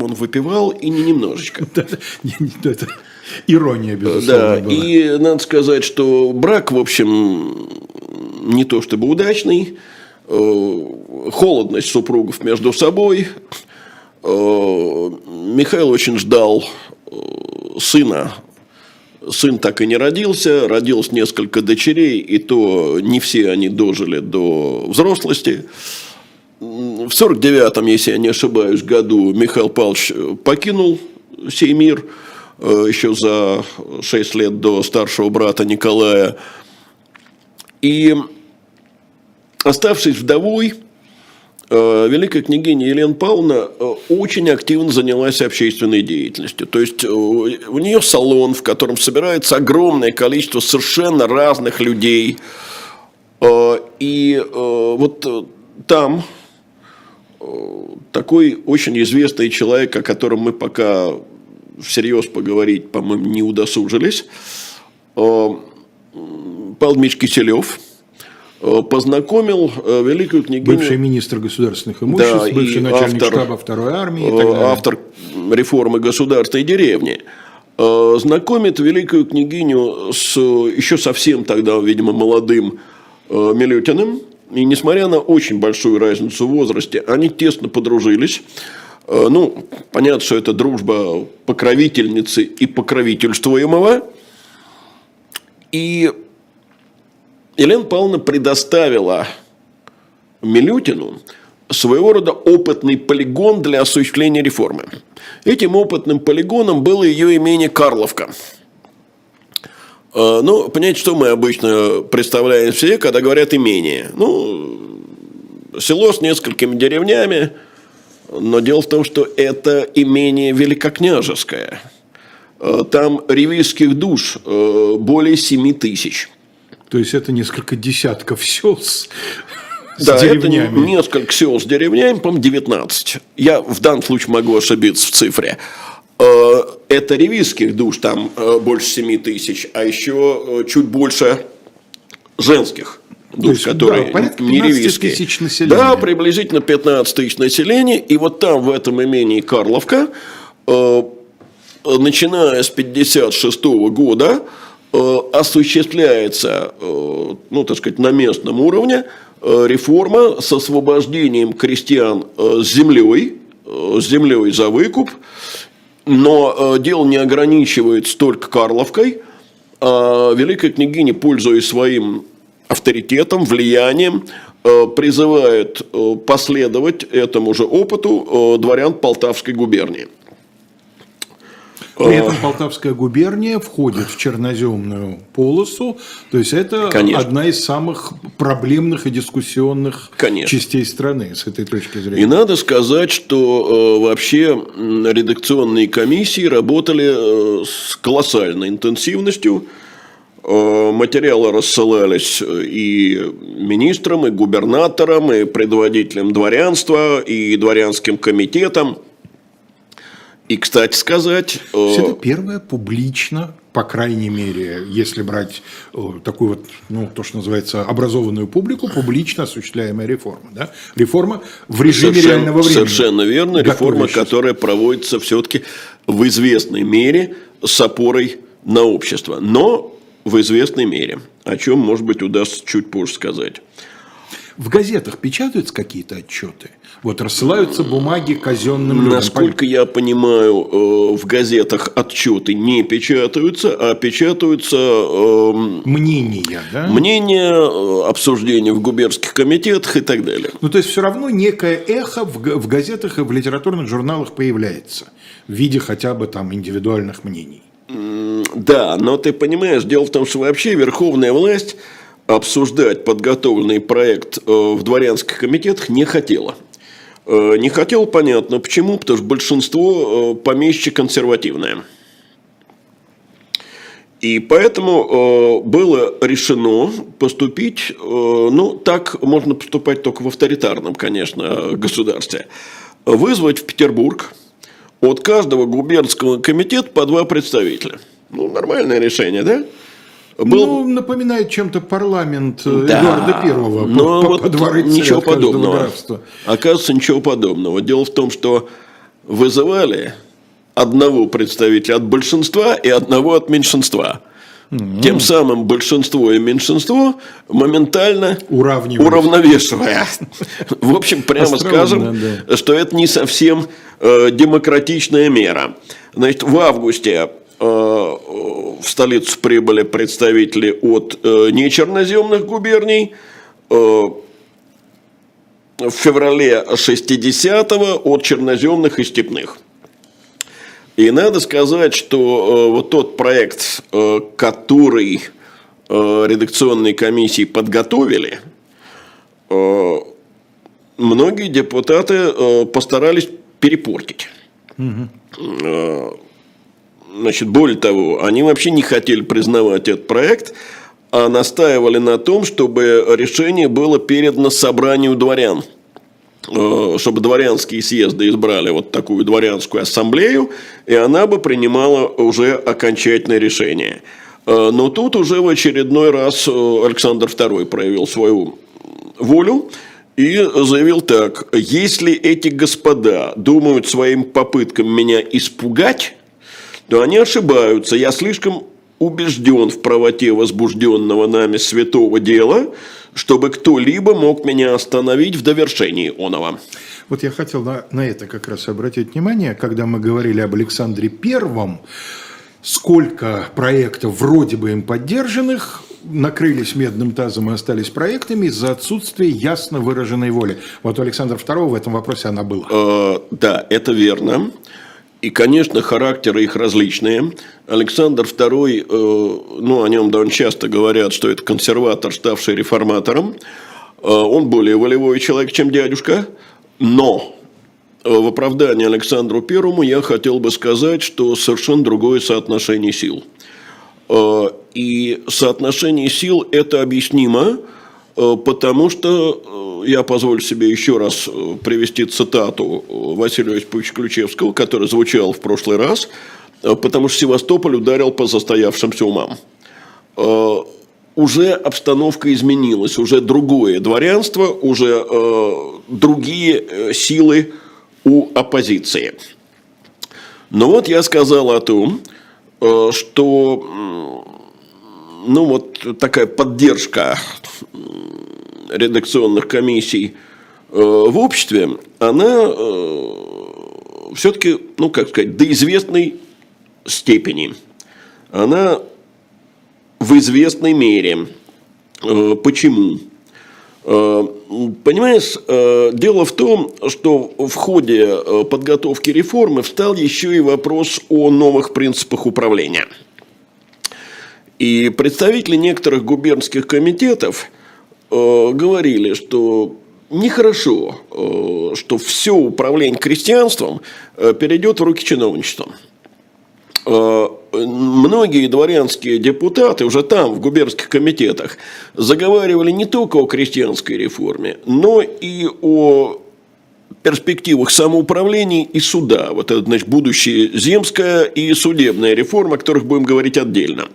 Он выпивал и не немножечко. Это ирония, безусловно, Да, и надо сказать, что брак, в общем, не то чтобы удачный, холодность супругов между собой, Э, Михаил очень ждал э, сына. Сын так и не родился, родилось несколько дочерей, и то не все они дожили до взрослости. В 49-м, если я не ошибаюсь, году Михаил Павлович покинул сей мир, э, еще за 6 лет до старшего брата Николая. И оставшись вдовой, э, великая княгиня Елена Павловна э, очень активно занялась общественной деятельностью. То есть у нее салон, в котором собирается огромное количество совершенно разных людей. И вот там такой очень известный человек, о котором мы пока всерьез поговорить, по-моему, не удосужились, э, Павел Дмитриевич Киселев э, познакомил э, великую княгиню... Бывший министр государственных имуществ, да, бывший начальник автор, штаба второй армии. И так далее. Автор реформы государственной деревни. Знакомит великую княгиню с еще совсем тогда, видимо, молодым Милютиным, и несмотря на очень большую разницу в возрасте, они тесно подружились. Э, ну, понятно, что это дружба покровительницы и покровительствуемого. И Елена Павловна предоставила Милютину своего рода опытный полигон для осуществления реформы. Этим опытным полигоном было ее имение Карловка – Э, ну, понимаете, что мы обычно представляем себе, когда говорят имение? Ну, село с несколькими деревнями, но дело в том, что это имение великокняжеское. Э, там ревизских душ э, более 7 тысяч. То есть это несколько десятков сел с, да, деревнями. это несколько сел с деревнями, по-моему, 19. Я в данном случае могу ошибиться в цифре. Э, это ревизских душ, там э, больше 7 тысяч, а еще э, чуть больше женских душ, есть, которые да, не ревизские. тысяч населения. Да, приблизительно 15 тысяч населения. И вот там, в этом имении Карловка, начиная с 1956 года, осуществляется, ну, так сказать, на местном уровне реформа с освобождением крестьян с землей, с землей за выкуп но э, дело не ограничивается только Карловкой. Э, Великая княгиня, пользуясь своим авторитетом, влиянием, э, призывает э, последовать этому же опыту э, дворян Полтавской губернии. При этом Полтавская губерния входит в черноземную полосу, то есть это Конечно. одна из самых проблемных и дискуссионных Конечно. частей страны с этой точки зрения. И надо сказать, что э, вообще редакционные комиссии работали э, с колоссальной интенсивностью. Э, материалы рассылались и министрам, и губернаторам, и предводителям дворянства, и дворянским комитетам – и, кстати сказать... Это первое публично, по крайней мере, если брать э, такую вот, ну, то, что называется, образованную публику, публично осуществляемая реформа. Да? Реформа в режиме совершенно, реального времени. Совершенно верно. Реформа, которая проводится все-таки в известной мере с опорой на общество. Но в известной мере. О чем, может быть, удастся чуть позже сказать. В газетах печатаются какие-то отчеты? Вот рассылаются бумаги казенным людям. Насколько я понимаю, э, в газетах отчеты не печатаются, а печатаются... Эм, мнения, да? Мнения, э, обсуждения в губернских комитетах и так далее. Ну, то есть, все равно некое эхо в газетах и в литературных журналах появляется в виде хотя бы там индивидуальных мнений. Да, но ты понимаешь, дело в том, что вообще верховная власть обсуждать подготовленный проект э, в дворянских комитетах не хотела. Э, не хотел, понятно, почему, потому что большинство э, помещи консервативное. И поэтому было решено поступить, ну, так можно поступать только в авторитарном, конечно, государстве. Вызвать в Петербург от каждого губернского комитета по два представителя. Ну, нормальное решение, да? Был... Ну, напоминает чем-то парламент э, да. Эдуарда Первого. Но по, вот по ничего подобного. Оказывается, ничего подобного. Дело в том, что вызывали одного представителя от большинства и одного от меньшинства. Тем самым большинство и меньшинство моментально уравновешивая. В общем, прямо скажем, что это не совсем э, демократичная мера. Значит, в августе в столицу прибыли представители от э, нечерноземных губерний. Э, в феврале 60-го от черноземных и степных. И надо сказать, что э, вот тот проект, э, который э, редакционные комиссии подготовили, э, многие депутаты э, постарались перепортить. Э, Значит, более того, они вообще не хотели признавать этот проект, а настаивали на том, чтобы решение было передано собранию дворян э, чтобы дворянские съезды избрали вот такую дворянскую ассамблею, и она бы принимала уже окончательное решение. Э, Но тут уже в очередной раз э, Александр II проявил свою волю и заявил так, если эти господа думают своим попыткам меня испугать, то они ошибаются. Я слишком убежден в правоте возбужденного нами святого дела, чтобы кто-либо мог меня остановить в довершении оного. Вот я хотел на, на это как раз обратить внимание, когда мы говорили об Александре Первом, сколько проектов вроде бы им поддержанных накрылись медным тазом и остались проектами из-за отсутствия ясно выраженной воли. Вот у Александра II в этом вопросе она была. Э, да, это верно. И, конечно, характеры их различные. Александр II, э, ну, о нем довольно часто говорят, что это консерватор, ставший реформатором. Э, он более волевой человек, чем дядюшка. Но э, в оправдании Александру Первому я хотел бы сказать, что совершенно другое соотношение сил. И соотношение сил это объяснимо, потому что э, я позволю себе еще раз э, привести цитату э, Василия Осиповича Ключевского, который звучал в прошлый раз, э, потому что Севастополь ударил по застоявшимся умам. Э, Уже обстановка изменилась, уже другое дворянство, уже э, другие э, силы у оппозиции. Но вот я сказал о том, э, что ну вот такая поддержка редакционных комиссий э, в обществе, она все-таки, ну как сказать, до известной степени. Она в известной мере. Э, Почему? Э, Понимаешь, э, дело в том, что в ходе э, подготовки реформы встал еще и вопрос о новых принципах управления. И представители некоторых губернских комитетов э, говорили, что нехорошо, э, что все управление крестьянством э, перейдет в руки чиновничества. Э, Многие дворянские депутаты уже там, в губернских комитетах, заговаривали не только о крестьянской реформе, но и о перспективах самоуправления и суда. Вот это, значит, будущее земская и судебная реформа, о которых будем говорить отдельно.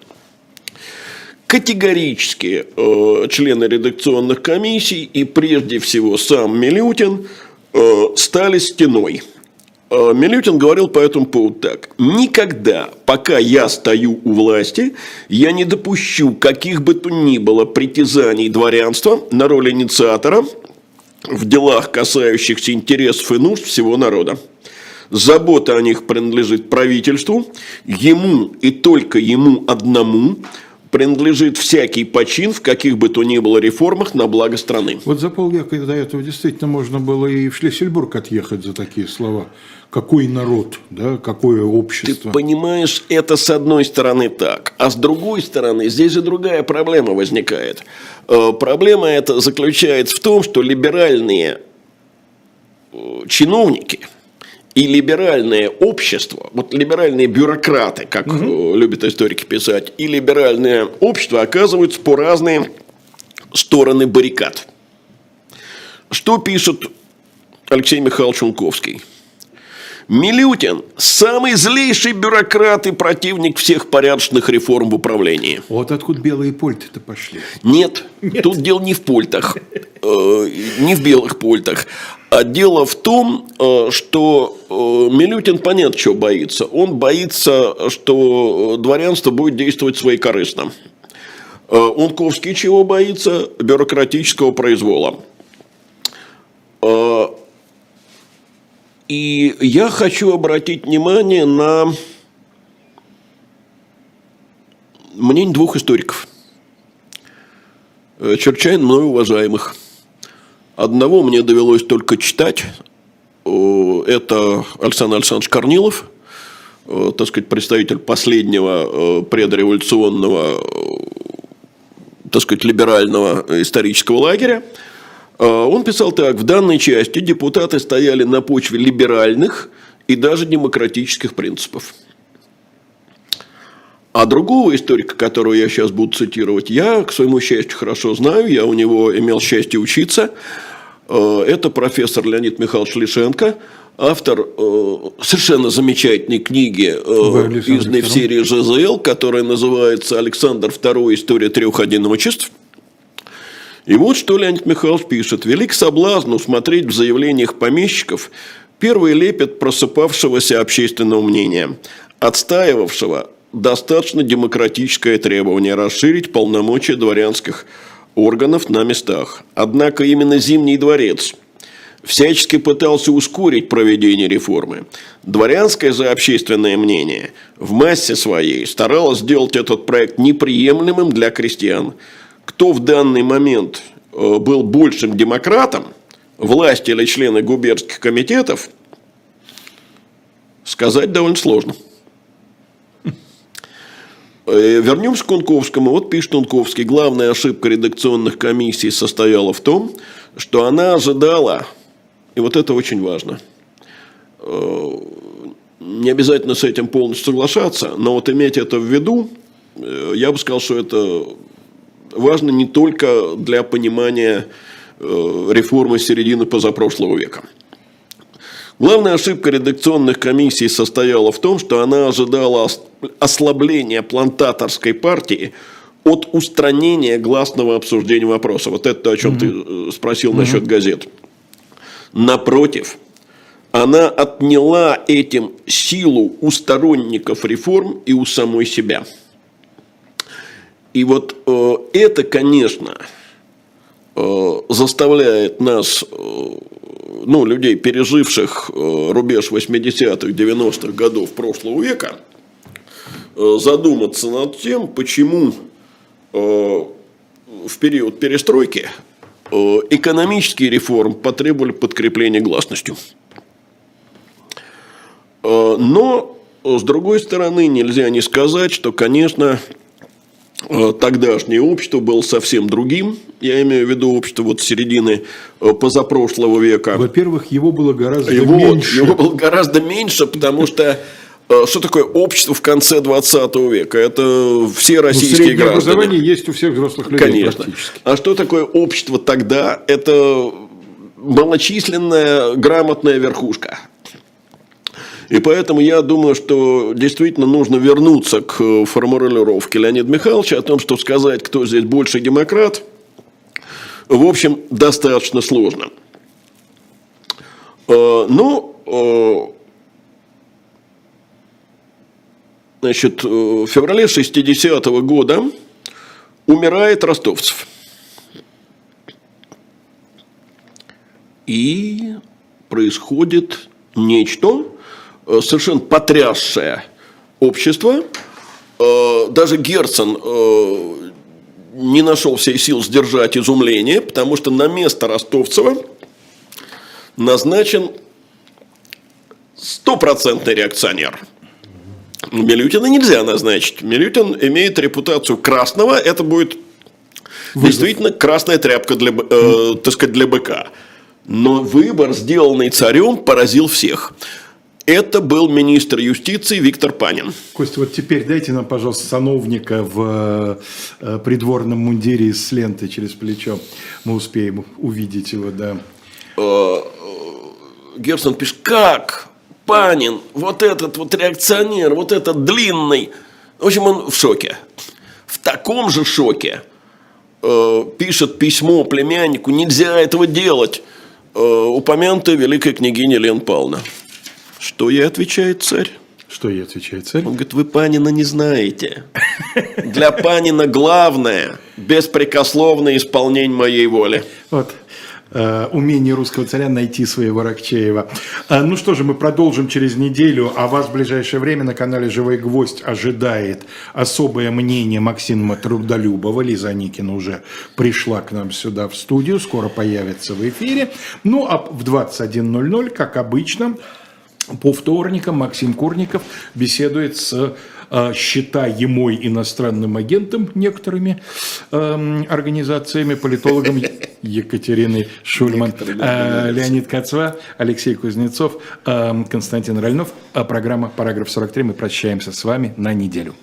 Категорически э, члены редакционных комиссий и прежде всего сам Милютин э, стали стеной. Э, Милютин говорил по этому поводу так. «Никогда, пока я стою у власти, я не допущу каких бы то ни было притязаний дворянства на роль инициатора в делах, касающихся интересов и нужд всего народа. Забота о них принадлежит правительству, ему и только ему одному принадлежит всякий почин в каких бы то ни было реформах на благо страны». Вот за полвека до этого действительно можно было и в Шлиссельбург отъехать за такие слова. Какой народ, да, какое Ты общество. понимаешь, это с одной стороны так, а с другой стороны здесь же другая проблема возникает. Э, Проблема эта заключается в том, что либеральные э, чиновники и либеральное общество, вот либеральные бюрократы, как э, любят историки писать, и либеральное общество оказываются по разные стороны баррикад. Что пишет Алексей Михайлович Унковский? Милютин – самый злейший бюрократ и противник всех порядочных реформ в управлении. Вот откуда белые польты-то пошли. Нет, тут дело не в пультах, э, не в белых пультах, А дело в том, э, что э, Милютин, понятно, чего боится. Он боится, что дворянство будет действовать своекорыстно. Унковский чего боится? Бюрократического произвола. И я хочу обратить внимание на мнение двух историков, чрезвычайно мною уважаемых. Одного мне довелось только читать. Это Александр Александрович Корнилов, так сказать, представитель последнего предреволюционного, так сказать, либерального исторического лагеря. Он писал так, в данной части депутаты стояли на почве либеральных и даже демократических принципов. А другого историка, которого я сейчас буду цитировать, я, к своему счастью, хорошо знаю, я у него имел счастье учиться. Это профессор Леонид Михайлович Лишенко, автор совершенно замечательной книги, изданной в серии ЖЗЛ, которая называется «Александр II. История трех одиночеств». И вот что Леонид Михайлович пишет. «Велик соблазн усмотреть в заявлениях помещиков первый лепет просыпавшегося общественного мнения, отстаивавшего достаточно демократическое требование расширить полномочия дворянских органов на местах. Однако именно Зимний дворец всячески пытался ускорить проведение реформы. Дворянское же общественное мнение в массе своей старалось сделать этот проект неприемлемым для крестьян – кто в данный момент э, был большим демократом, власти или члены губернских комитетов, сказать довольно сложно. Э, вернемся к Кунковскому. Вот пишет Кунковский. Главная ошибка редакционных комиссий состояла в том, что она ожидала, и вот это очень важно, э, не обязательно с этим полностью соглашаться, но вот иметь это в виду, я бы сказал, что это важно не только для понимания э, реформы середины позапрошлого века. Главная ошибка редакционных комиссий состояла в том, что она ожидала ослабления плантаторской партии от устранения гласного обсуждения вопроса. Вот это то, о чем mm-hmm. ты спросил mm-hmm. насчет газет. Напротив, она отняла этим силу у сторонников реформ и у самой себя – и вот э, это, конечно, э, заставляет нас, э, ну, людей, переживших э, рубеж 80-х, 90-х годов прошлого века, э, задуматься над тем, почему э, в период перестройки экономические реформы потребовали подкрепления гласностью. Но, с другой стороны, нельзя не сказать, что, конечно, тогдашнее общество было совсем другим. Я имею в виду общество вот середины э, позапрошлого века. Во-первых, его было гораздо его, меньше. Его было гораздо меньше, потому что э, что такое общество в конце 20 века? Это все ну, российские ну, граждане. образование есть у всех взрослых людей Конечно. А что такое общество тогда? Это малочисленная грамотная верхушка. И поэтому я думаю, что действительно нужно вернуться к формулировке Леонида Михайловича о том, что сказать, кто здесь больше демократ, в общем, достаточно сложно. Э, ну, э, значит, в феврале 60-го года умирает Ростовцев. И происходит нечто, Э, совершенно потрясшее общество. Э, даже Герцен э, не нашел всей сил сдержать изумление, потому что на место Ростовцева назначен стопроцентный реакционер. Милютина нельзя назначить. Милютин имеет репутацию красного. Это будет Вызов. действительно красная тряпка для, э, так сказать, для быка. Но выбор, сделанный царем, поразил всех. Это был министр юстиции Виктор Панин. Костя, вот теперь дайте нам, пожалуйста, сановника в э, придворном мундире с лентой через плечо. Мы успеем увидеть его, да. Э, Герсон пишет, как Панин, вот этот вот реакционер, вот этот длинный. В общем, он в шоке. В таком же шоке э, пишет письмо племяннику, нельзя этого делать. э, упомянутая великая княгиня Лен Павловна. Что ей отвечает царь? Что ей отвечает царь? Он говорит, вы Панина не знаете. Для Панина главное – беспрекословное исполнение моей воли. Вот э, умение русского царя найти своего Рокчеева. Э, ну что же, мы продолжим через неделю, а вас в ближайшее время на канале «Живой гвоздь» ожидает особое мнение Максима Трудолюбова. Лиза Никина уже пришла к нам сюда в студию, скоро появится в эфире. Ну а в 21.00, как обычно, по вторникам Максим Курников беседует с э, считаемой иностранным агентом некоторыми эм, организациями, политологом Екатериной Шульман, э, Леонид Кацва, Алексей Кузнецов, эм, Константин Ральнов. А программа «Параграф 43». Мы прощаемся с вами на неделю.